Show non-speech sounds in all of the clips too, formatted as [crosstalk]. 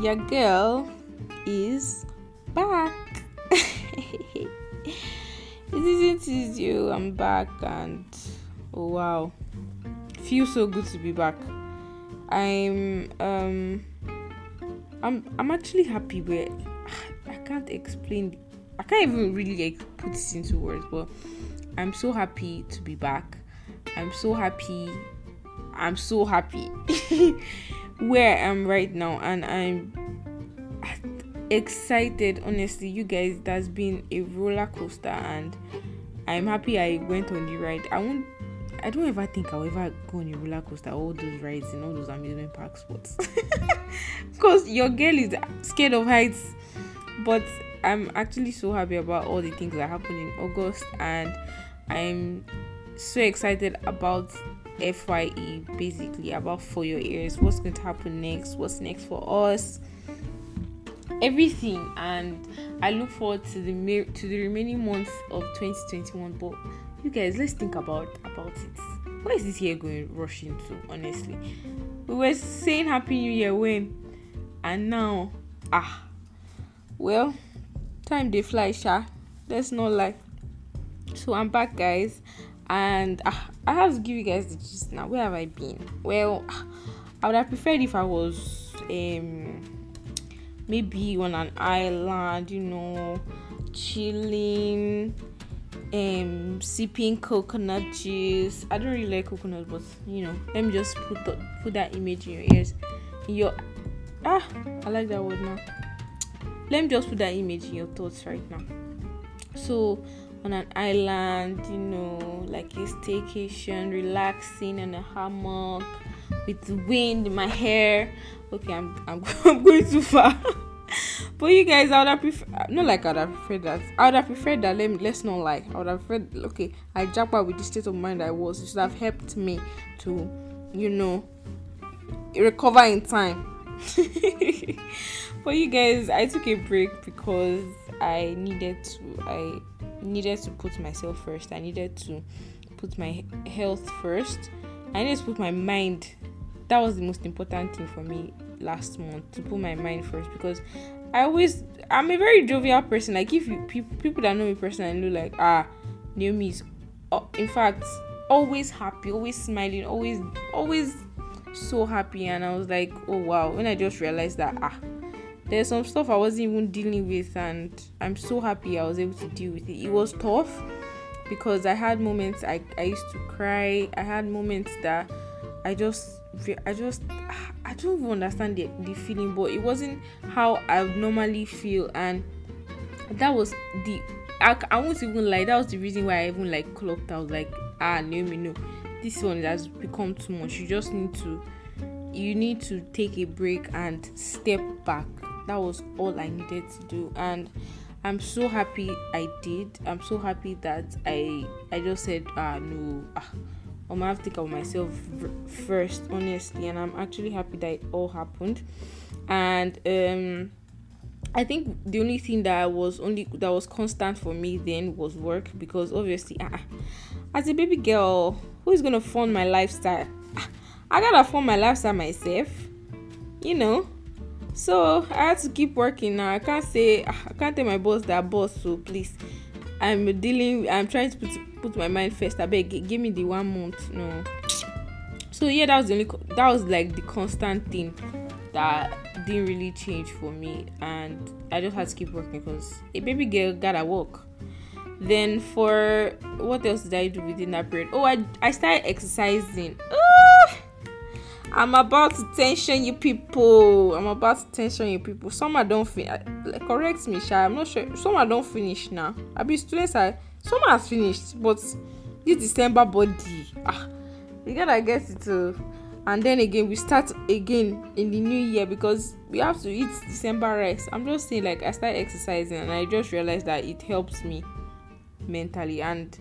your girl is back. [laughs] it isn't easy. I'm back, and oh wow, feels so good to be back. I'm um, I'm I'm actually happy, but I can't explain. I can't even really like put this into words, but I'm so happy to be back. I'm so happy. I'm so happy [laughs] where I am right now, and I'm excited. Honestly, you guys, that's been a roller coaster, and I'm happy I went on the ride. I won't. I don't ever think I'll ever go on a roller coaster, all those rides and all those amusement park spots. [laughs] because your girl is scared of heights. But I'm actually so happy about all the things that happened in August, and I'm so excited about FYE basically about for your ears what's going to happen next what's next for us everything. And I look forward to the to the remaining months of 2021 but you guys let's think about about it. Where is this year going rushing to honestly? We were saying happy new year when? And now ah well time they fly sha. Let's not lie. So i'm back guys and uh, I have to give you guys the gist now. Where have I been? Well, I would have preferred if I was um maybe on an island, you know, chilling, um, sipping coconut juice. I don't really like coconut, but you know, let me just put the, put that image in your ears. Your ah, I like that word now. Let me just put that image in your thoughts right now. So on an island, you know, like a staycation, relaxing on a hammock with wind in my hair. Okay, I'm I'm, [laughs] I'm going too far. but you guys, I would have preferred not like I would have preferred that. I would have preferred that. Let me, let's not lie. I would have preferred. Okay, I out with the state of mind I was. It should have helped me to, you know, recover in time. [laughs] but you guys, I took a break because I needed to. I needed to put myself first. I needed to put my health first. I needed to put my mind. That was the most important thing for me last month to put my mind first because I always I'm a very jovial person. Like if you people people that know me personally know like ah Naomi is uh, in fact always happy, always smiling, always always so happy and I was like oh wow when I just realized that ah there's some stuff I wasn't even dealing with, and I'm so happy I was able to deal with it. It was tough because I had moments I, I used to cry. I had moments that I just I just I don't even understand the, the feeling, but it wasn't how I normally feel, and that was the I, I won't even lie. That was the reason why I even like clocked out. Like ah, Naomi, no, this one has become too much. You just need to you need to take a break and step back that was all I needed to do. And I'm so happy I did. I'm so happy that I I just said ah no. Ah, I'm gonna have to think of myself first honestly. And I'm actually happy that it all happened. And um I think the only thing that was only that was constant for me then was work because obviously ah, as a baby girl who is gonna fund my lifestyle? I gotta fund my lifestyle myself you know so i had to keep working now. I can't say i can't tell my boss that boss so please i'm dealing i'm trying to put put my mind first. I beg give me the one month. No. So yeah that was the only that was like the constant thing that didn't really change for me. And i just had to keep working because a baby girl gotta work. Then for what else did i do within that period? Oh i i started exercising I'm about to tension you people. I'm about to tension you people. Some I don't finish. Correct me, Sha. I'm not sure. Some I don't finish now. I be students are some has finished, but this December body. Ah, you gotta get it too. And then again, we start again in the new year because we have to eat December rice. I'm just saying, like I start exercising and I just realized that it helps me mentally and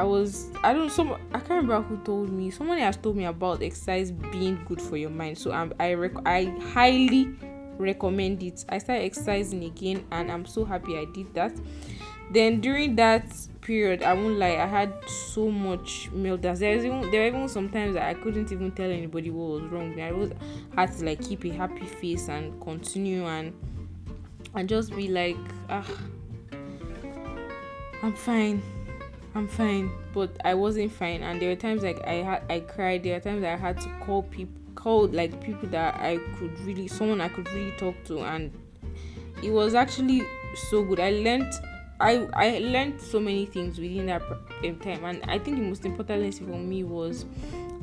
I was I don't some I can't remember who told me. Someone has told me about exercise being good for your mind. So I'm, I rec- I highly recommend it. I started exercising again and I'm so happy I did that. then during that period, I won't lie, I had so much meltdowns. There was even there were even sometimes that I couldn't even tell anybody what was wrong. I was had to like keep a happy face and continue and and just be like, ah, I'm fine. I'm fine, but I wasn't fine, and there were times like I had I cried. There were times I had to call people, call like people that I could really, someone I could really talk to, and it was actually so good. I learned, I I learned so many things within that um, time, and I think the most important lesson for me was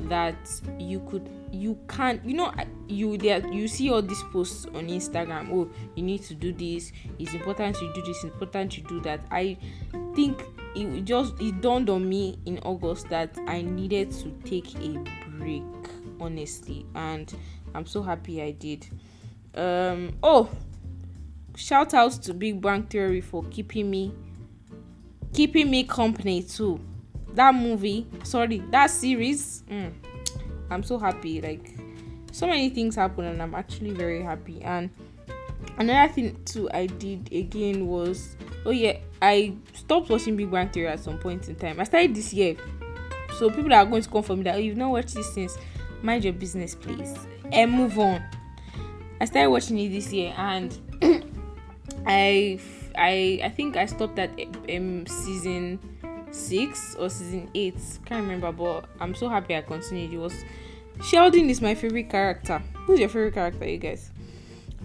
that you could you can't you know you there you see all these posts on instagram oh you need to do this. It's important to do this. It's important to do that. I think it just it dawned on me in august that i needed to take a break honestly and i'm so happy i did. Um oh shout out to big bang theory for keeping me keeping me company too. That movie sorry that series mm, i'm so happy like so many things happen and i'm actually very happy. And another thing too i did again was oh yeah i stopped watching big bang theory at some point in time. I started this year. So people are going to come for me that oh, you've not watched this since. Mind your business please. And move on. I started watching it this year and [clears throat] i i i think i stopped at um season six or season eight. Can't remember but i'm so happy i continued. It was sheldon is my favorite character. Who's your favorite character you guys?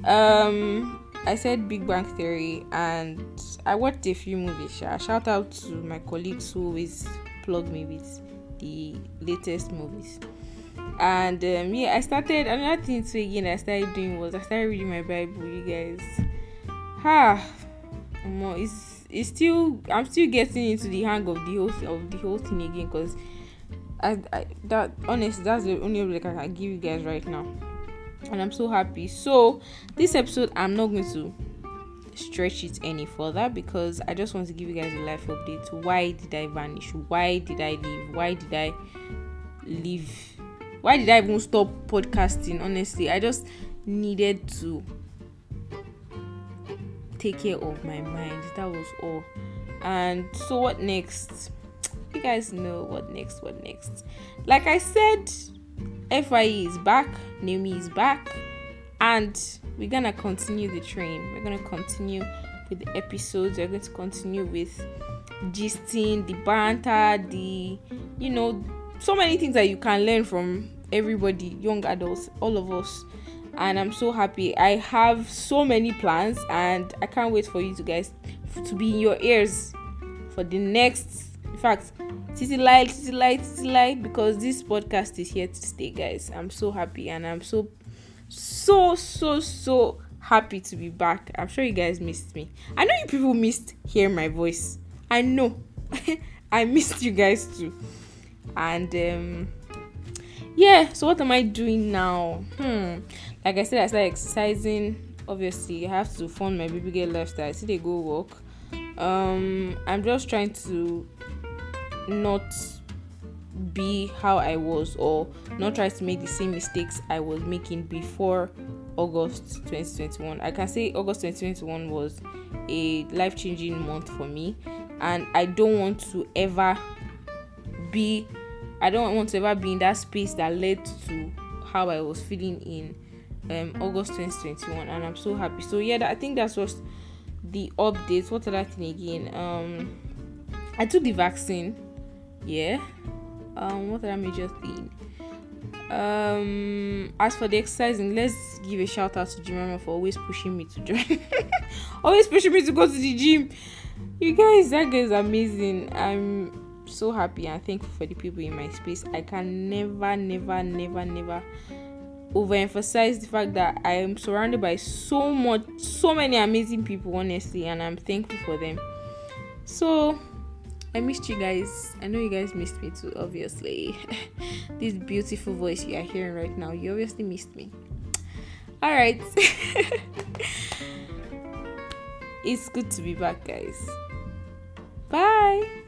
Um i said big bang theory and i watched a few movies shout out to my colleagues who always plug me with the latest movies. And um, yeah i started another thing too again i started doing was i started reading my bible you guys. Ha! Ah, it's it's still I'm still getting into the hang of the whole of the whole thing again because I, I that honestly that's the only like I can give you guys right now and I'm so happy so this episode I'm not going to stretch it any further because I just want to give you guys a life update why did I vanish why did I leave why did I leave why did I even stop podcasting honestly I just needed to take care of my mind. That was all. And so, what next? You guys know what next, what next. Like I said, FYE is back, Naomi is back, and we're gonna continue the train. We're gonna continue with the episodes, we're going to continue with gisting, the banter, the you know, so many things that you can learn from everybody, young adults, all of us and I'm so happy. I have so many plans and I can't wait for you to guys to be in your ears for the next in fact Titi Light, Titi Light, Titi Light because this podcast is here to stay guys. I'm so happy and I'm so so so so happy to be back. I'm sure you guys missed me. I know you people missed hearing my voice. I know. [laughs] I missed you guys too. And um yeah, so what am I doing now? Hmm like I said, I started exercising. Obviously, I have to fund my baby girl lifestyle. I see they go work. Um, I'm just trying to not be how I was or not try to make the same mistakes I was making before August 2021. I can say August 2021 was a life changing month for me, and I don't want to ever be I don't want to ever be in that space that led to how I was feeling in um August 2021 and I'm so happy. So yeah, I think that's just the updates. What other thing again? Um I took the vaccine. Yeah. Um what other major thing? Um as for the exercising, let's give a shout out to Jimama for always pushing me to join. [laughs] always pushing me to go to the gym. You guys, that guy is amazing. I'm so happy and thankful for the people in my space. I can never, never, never, never overemphasize the fact that I am surrounded by so much, so many amazing people, honestly, and I'm thankful for them. So, I missed you guys. I know you guys missed me too, obviously. [laughs] this beautiful voice you are hearing right now, you obviously missed me. All right. [laughs] it's good to be back, guys. Bye.